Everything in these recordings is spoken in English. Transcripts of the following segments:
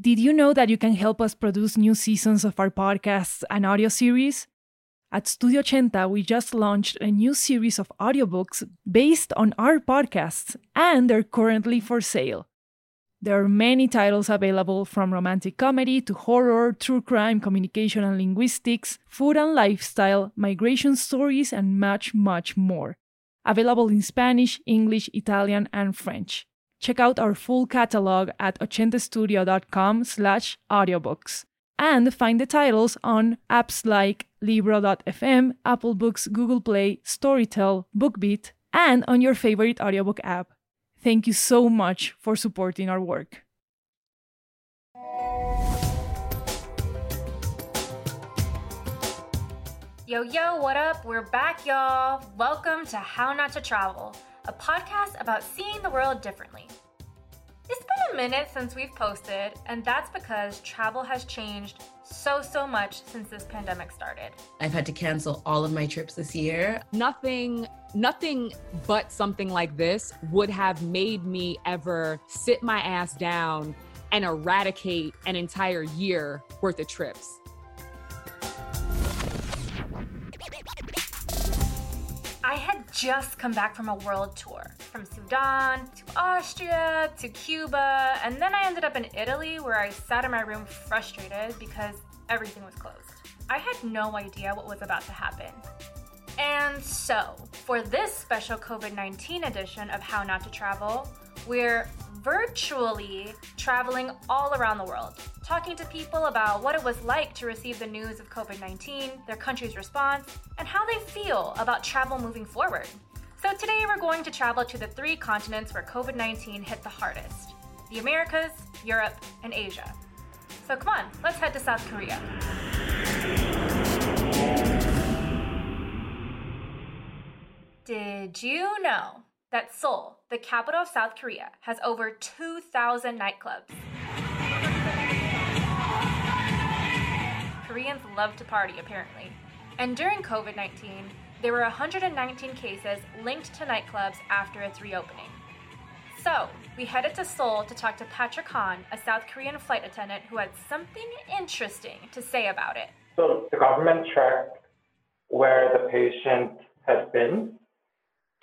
Did you know that you can help us produce new seasons of our podcasts and audio series? At Studio Ochenta, we just launched a new series of audiobooks based on our podcasts, and they're currently for sale. There are many titles available from romantic comedy to horror, true crime, communication and linguistics, food and lifestyle, migration stories, and much, much more. Available in Spanish, English, Italian, and French. Check out our full catalog at ochentastudio.com slash audiobooks and find the titles on apps like Libro.fm, Apple Books, Google Play, Storytel, BookBeat, and on your favorite audiobook app. Thank you so much for supporting our work. Yo, yo, what up? We're back, y'all. Welcome to How Not to Travel, a podcast about seeing the world differently. It's been a minute since we've posted, and that's because travel has changed so, so much since this pandemic started. I've had to cancel all of my trips this year. Nothing, nothing but something like this would have made me ever sit my ass down and eradicate an entire year worth of trips. Just come back from a world tour from Sudan to Austria to Cuba, and then I ended up in Italy where I sat in my room frustrated because everything was closed. I had no idea what was about to happen. And so, for this special COVID 19 edition of How Not to Travel, we're virtually traveling all around the world, talking to people about what it was like to receive the news of COVID 19, their country's response, and how they feel about travel moving forward. So, today we're going to travel to the three continents where COVID 19 hit the hardest the Americas, Europe, and Asia. So, come on, let's head to South Korea. Did you know that Seoul, the capital of South Korea, has over 2,000 nightclubs? Koreans love to party, apparently. And during COVID 19, there were 119 cases linked to nightclubs after its reopening. So, we headed to Seoul to talk to Patrick Han, a South Korean flight attendant who had something interesting to say about it. So, the government tracked where the patient had been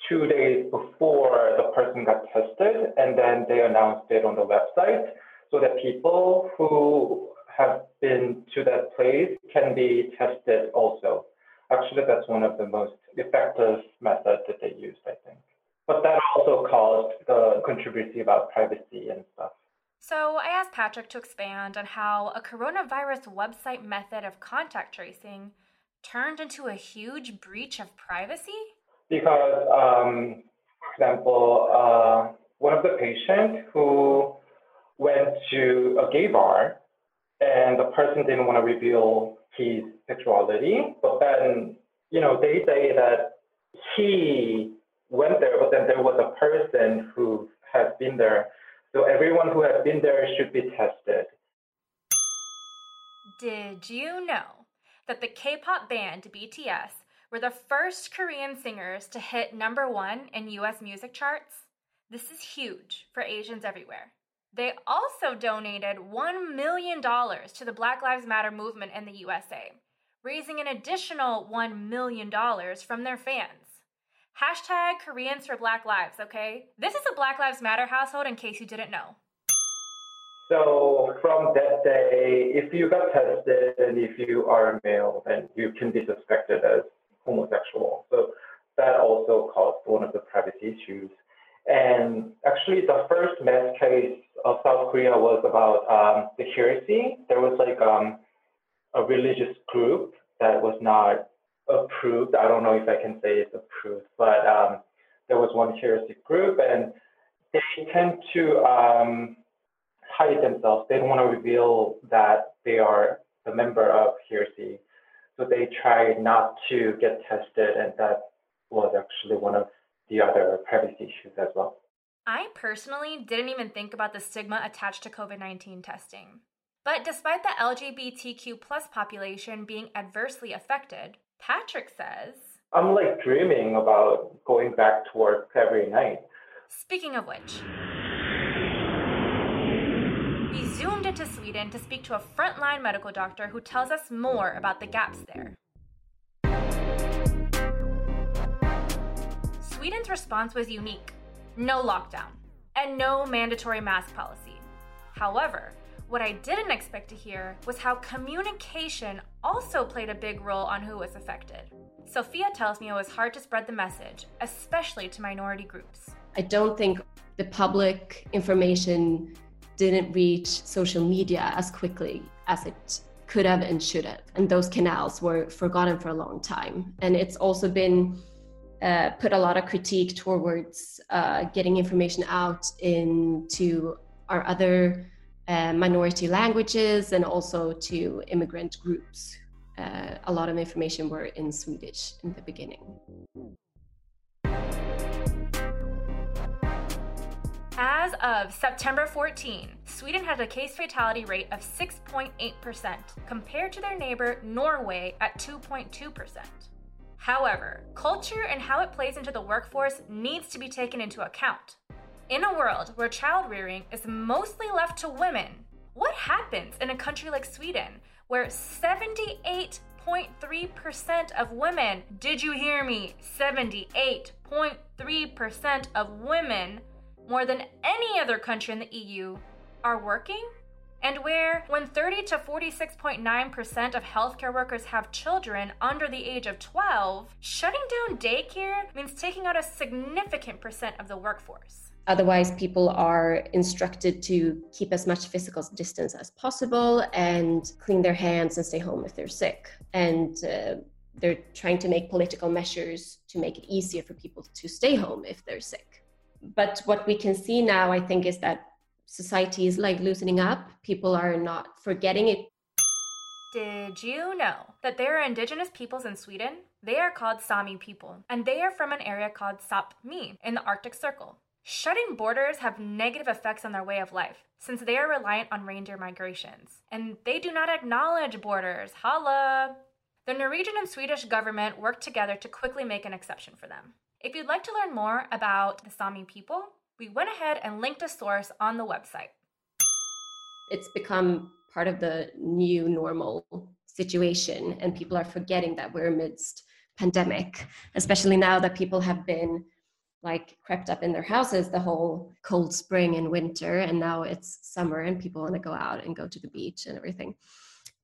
two days before the person got tested, and then they announced it on the website so that people who have been to that place can be tested also. Actually, that's one of the most effective methods that they used, I think. But that also caused the controversy about privacy and stuff. So I asked Patrick to expand on how a coronavirus website method of contact tracing turned into a huge breach of privacy. Because, um, for example, uh, one of the patients who went to a gay bar and the person didn't want to reveal his sexuality, but then, you know, they say that he went there, but then there was a person who has been there. So everyone who has been there should be tested. Did you know that the K pop band BTS were the first Korean singers to hit number one in US music charts? This is huge for Asians everywhere. They also donated $1 million to the Black Lives Matter movement in the USA, raising an additional $1 million from their fans. Hashtag Koreans for Black Lives, okay? This is a Black Lives Matter household in case you didn't know. So from that day, if you got tested and if you are a male, then you can be suspected as homosexual. So that also caused one of the privacy issues. And actually, the first mass case of South Korea was about um, the heresy. There was like um, a religious group that was not approved. I don't know if I can say it's approved, but um, there was one heresy group, and they tend to um, hide themselves. They don't want to reveal that they are a member of heresy, so they try not to get tested, and that was actually one of the other privacy issues as well. I personally didn't even think about the stigma attached to COVID 19 testing. But despite the LGBTQ plus population being adversely affected, Patrick says, I'm like dreaming about going back to work every night. Speaking of which, we zoomed in to Sweden to speak to a frontline medical doctor who tells us more about the gaps there. Sweden's response was unique no lockdown, and no mandatory mask policy. However, what I didn't expect to hear was how communication also played a big role on who was affected. Sophia tells me it was hard to spread the message, especially to minority groups. I don't think the public information didn't reach social media as quickly as it could have and should have. And those canals were forgotten for a long time. And it's also been uh, put a lot of critique towards uh, getting information out into our other uh, minority languages and also to immigrant groups. Uh, a lot of information were in Swedish in the beginning. As of September 14, Sweden had a case fatality rate of 6.8% compared to their neighbor Norway at 2.2%. However, culture and how it plays into the workforce needs to be taken into account. In a world where child rearing is mostly left to women, what happens in a country like Sweden where 78.3% of women, did you hear me? 78.3% of women more than any other country in the EU, are working? And where, when 30 to 46.9% of healthcare workers have children under the age of 12, shutting down daycare means taking out a significant percent of the workforce. Otherwise, people are instructed to keep as much physical distance as possible and clean their hands and stay home if they're sick. And uh, they're trying to make political measures to make it easier for people to stay home if they're sick but what we can see now, I think, is that society is like loosening up. People are not forgetting it. Did you know that there are indigenous peoples in Sweden? They are called Sami people, and they are from an area called Sapmi in the Arctic Circle. Shutting borders have negative effects on their way of life since they are reliant on reindeer migrations, and they do not acknowledge borders. Holla! The Norwegian and Swedish government worked together to quickly make an exception for them. If you'd like to learn more about the Sami people, we went ahead and linked a source on the website. It's become part of the new normal situation, and people are forgetting that we're amidst pandemic, especially now that people have been like crept up in their houses the whole cold spring and winter, and now it's summer and people want to go out and go to the beach and everything.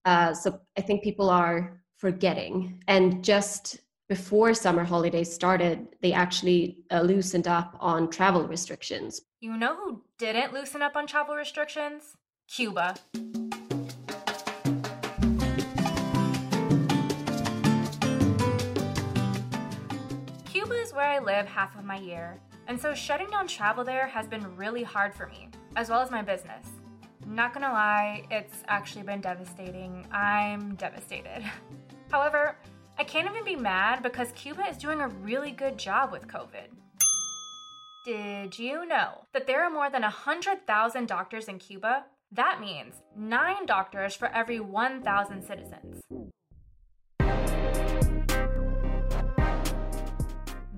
Uh, so I think people are forgetting, and just before summer holidays started, they actually uh, loosened up on travel restrictions. You know who didn't loosen up on travel restrictions? Cuba. Cuba is where I live half of my year, and so shutting down travel there has been really hard for me, as well as my business. Not gonna lie, it's actually been devastating. I'm devastated. However, can't even be mad because Cuba is doing a really good job with COVID. Did you know that there are more than 100,000 doctors in Cuba? That means nine doctors for every 1,000 citizens.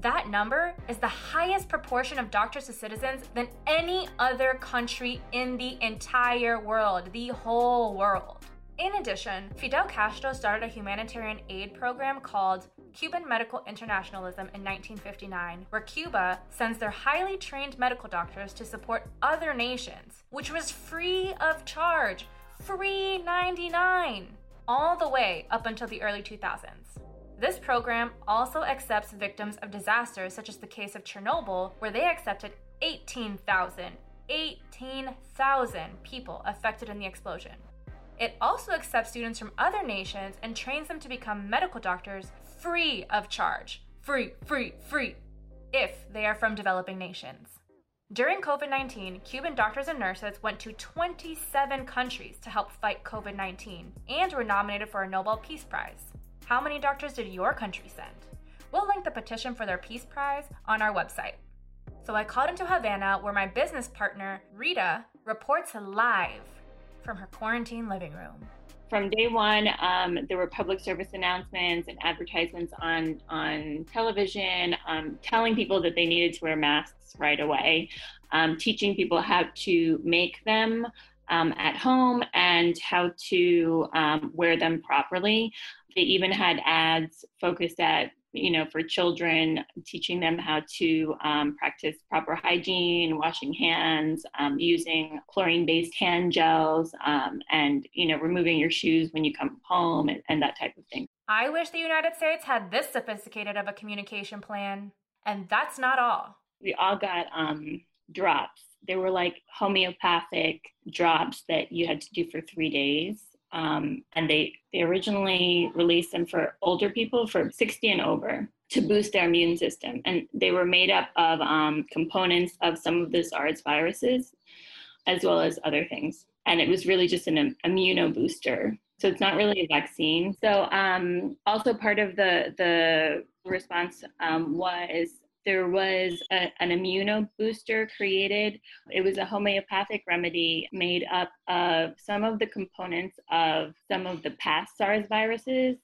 That number is the highest proportion of doctors to citizens than any other country in the entire world, the whole world. In addition, Fidel Castro started a humanitarian aid program called Cuban Medical Internationalism in 1959, where Cuba sends their highly trained medical doctors to support other nations, which was free of charge, free 99, all the way up until the early 2000s. This program also accepts victims of disasters such as the case of Chernobyl, where they accepted 18,000 18,000 people affected in the explosion. It also accepts students from other nations and trains them to become medical doctors free of charge. Free, free, free, if they are from developing nations. During COVID 19, Cuban doctors and nurses went to 27 countries to help fight COVID 19 and were nominated for a Nobel Peace Prize. How many doctors did your country send? We'll link the petition for their Peace Prize on our website. So I called into Havana where my business partner, Rita, reports live from her quarantine living room. From day one, um, there were public service announcements and advertisements on on television, um, telling people that they needed to wear masks right away, um, teaching people how to make them, um, at home and how to um, wear them properly. They even had ads focused at you know, for children, teaching them how to um, practice proper hygiene, washing hands, um, using chlorine-based hand gels, um, and you know, removing your shoes when you come home, and, and that type of thing. I wish the United States had this sophisticated of a communication plan, and that's not all. We all got um, drops. They were like homeopathic drops that you had to do for three days um, and they, they originally released them for older people, for 60 and over, to boost their immune system. And they were made up of um, components of some of the SARS viruses, as well as other things. And it was really just an immuno booster. So it's not really a vaccine. So um, also part of the the response um, was there was a, an immuno booster created. It was a homeopathic remedy made up of some of the components of some of the past SARS viruses.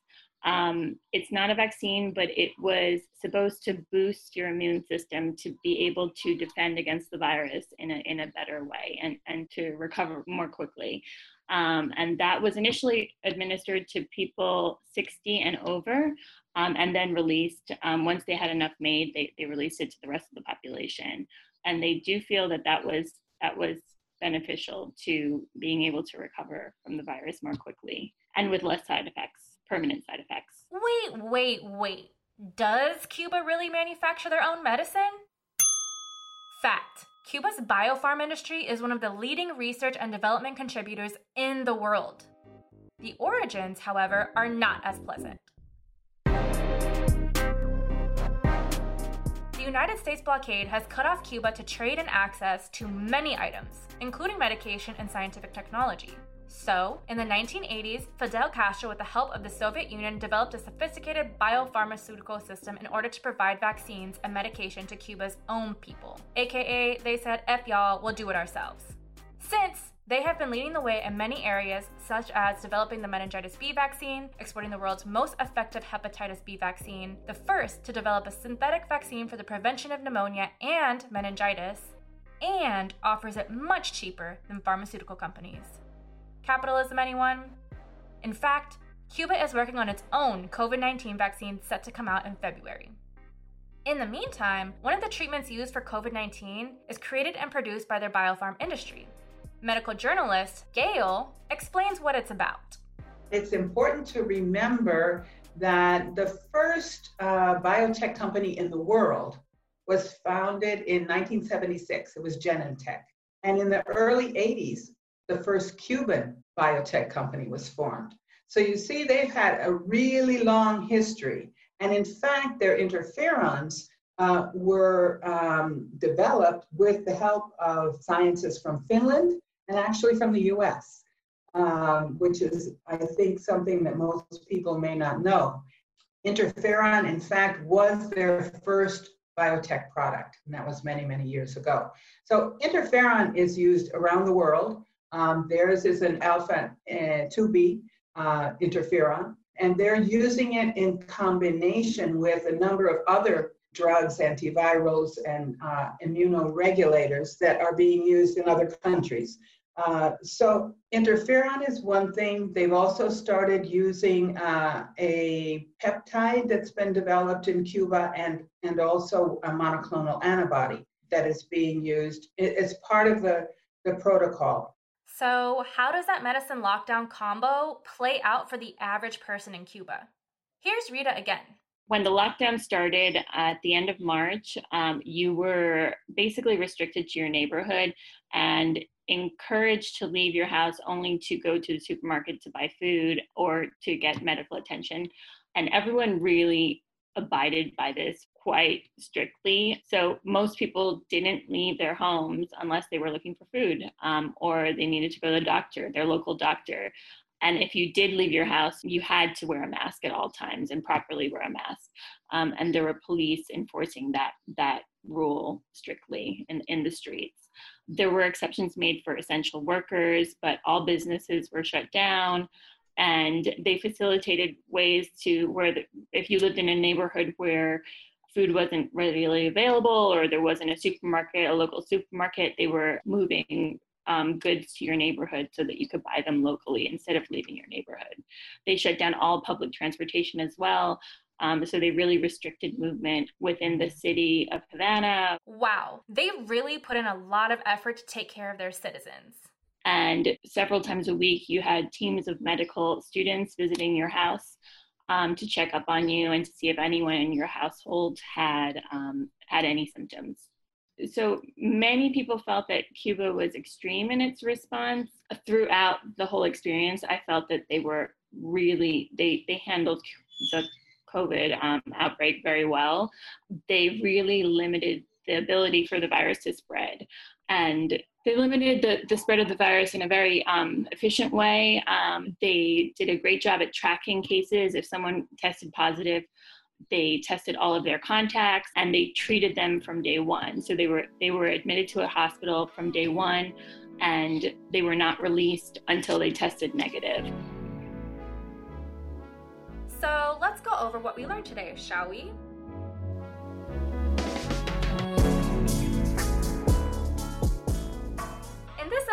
Um, it's not a vaccine, but it was supposed to boost your immune system to be able to defend against the virus in a, in a better way and, and to recover more quickly. Um, and that was initially administered to people 60 and over, um, and then released. Um, once they had enough made, they, they released it to the rest of the population. And they do feel that that was that was beneficial to being able to recover from the virus more quickly and with less side effects, permanent side effects. Wait, wait, wait. Does Cuba really manufacture their own medicine? Fact. Cuba's biopharm industry is one of the leading research and development contributors in the world. The origins, however, are not as pleasant. The United States blockade has cut off Cuba to trade and access to many items, including medication and scientific technology. So, in the 1980s, Fidel Castro, with the help of the Soviet Union, developed a sophisticated biopharmaceutical system in order to provide vaccines and medication to Cuba's own people. AKA, they said, F y'all, we'll do it ourselves. Since they have been leading the way in many areas, such as developing the meningitis B vaccine, exporting the world's most effective hepatitis B vaccine, the first to develop a synthetic vaccine for the prevention of pneumonia and meningitis, and offers it much cheaper than pharmaceutical companies. Capitalism, anyone? In fact, Cuba is working on its own COVID 19 vaccine set to come out in February. In the meantime, one of the treatments used for COVID 19 is created and produced by their biopharm industry. Medical journalist Gail explains what it's about. It's important to remember that the first uh, biotech company in the world was founded in 1976. It was Genentech. And in the early 80s, the first Cuban biotech company was formed. So you see, they've had a really long history. And in fact, their interferons uh, were um, developed with the help of scientists from Finland and actually from the US, um, which is, I think, something that most people may not know. Interferon, in fact, was their first biotech product, and that was many, many years ago. So interferon is used around the world. Um, theirs is an alpha uh, 2B uh, interferon, and they're using it in combination with a number of other drugs, antivirals, and uh, immunoregulators that are being used in other countries. Uh, so interferon is one thing. They've also started using uh, a peptide that's been developed in Cuba and, and also a monoclonal antibody that is being used. It's part of the, the protocol. So, how does that medicine lockdown combo play out for the average person in Cuba? Here's Rita again. When the lockdown started at the end of March, um, you were basically restricted to your neighborhood and encouraged to leave your house only to go to the supermarket to buy food or to get medical attention. And everyone really abided by this quite strictly. So most people didn't leave their homes unless they were looking for food um, or they needed to go to the doctor, their local doctor. And if you did leave your house, you had to wear a mask at all times and properly wear a mask. Um, and there were police enforcing that that rule strictly in, in the streets. There were exceptions made for essential workers, but all businesses were shut down and they facilitated ways to where the, if you lived in a neighborhood where food wasn't readily available or there wasn't a supermarket a local supermarket they were moving um, goods to your neighborhood so that you could buy them locally instead of leaving your neighborhood. They shut down all public transportation as well. Um, so they really restricted movement within the city of Havana. Wow, they really put in a lot of effort to take care of their citizens. And several times a week, you had teams of medical students visiting your house um, to check up on you and to see if anyone in your household had um, had any symptoms. So many people felt that Cuba was extreme in its response. Throughout the whole experience, I felt that they were really they they handled the COVID um, outbreak very well. They really limited the ability for the virus to spread. And they limited the, the spread of the virus in a very um, efficient way. Um, they did a great job at tracking cases. If someone tested positive, they tested all of their contacts and they treated them from day one. So they were they were admitted to a hospital from day one, and they were not released until they tested negative. So let's go over what we learned today, shall we?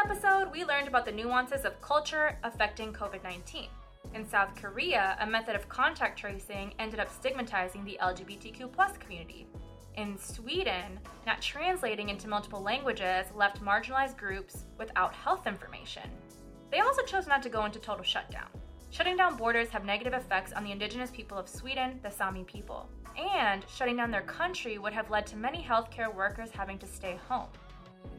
Episode, we learned about the nuances of culture affecting COVID 19. In South Korea, a method of contact tracing ended up stigmatizing the LGBTQ community. In Sweden, not translating into multiple languages left marginalized groups without health information. They also chose not to go into total shutdown. Shutting down borders have negative effects on the indigenous people of Sweden, the Sami people. And shutting down their country would have led to many healthcare workers having to stay home.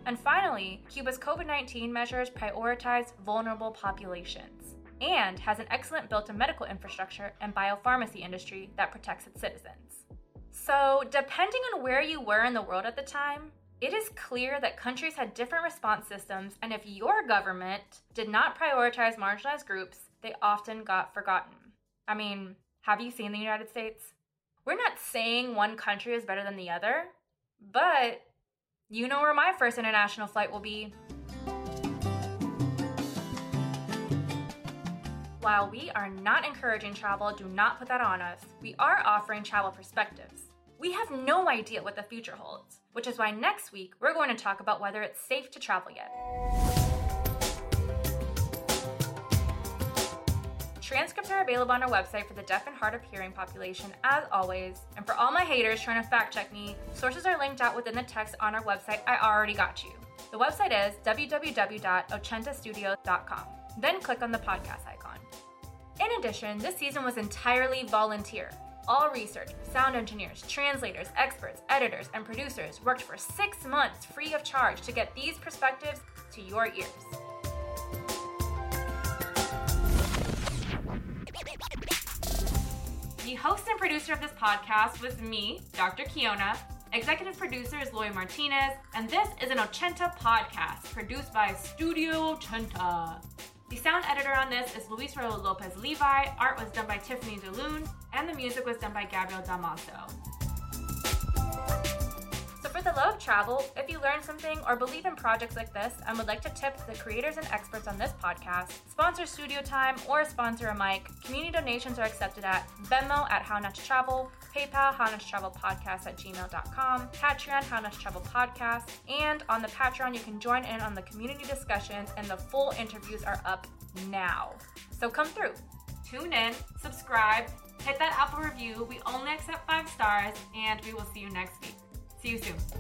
And finally, Cuba's COVID 19 measures prioritize vulnerable populations and has an excellent built in medical infrastructure and biopharmacy industry that protects its citizens. So, depending on where you were in the world at the time, it is clear that countries had different response systems, and if your government did not prioritize marginalized groups, they often got forgotten. I mean, have you seen the United States? We're not saying one country is better than the other, but you know where my first international flight will be. While we are not encouraging travel, do not put that on us. We are offering travel perspectives. We have no idea what the future holds, which is why next week we're going to talk about whether it's safe to travel yet. Transcripts are available on our website for the deaf and hard of hearing population, as always. And for all my haters trying to fact check me, sources are linked out within the text on our website. I already got you. The website is www.ochentastudios.com. Then click on the podcast icon. In addition, this season was entirely volunteer. All research, sound engineers, translators, experts, editors, and producers worked for six months free of charge to get these perspectives to your ears. The host and producer of this podcast was me, Dr. Kiona. Executive producer is Loy Martinez, and this is an Ochenta podcast produced by Studio Ochenta. The sound editor on this is Luis Raul Lopez Levi, art was done by Tiffany DeLune, and the music was done by Gabriel Damaso the love travel, if you learn something or believe in projects like this and would like to tip the creators and experts on this podcast, sponsor studio time, or sponsor a mic, community donations are accepted at Venmo at How Not to Travel, PayPal, How Not to Travel Podcast at gmail.com, Patreon, How Not to Travel Podcast, and on the Patreon, you can join in on the community discussions, and the full interviews are up now. So come through, tune in, subscribe, hit that Apple review. We only accept five stars, and we will see you next week. See you soon.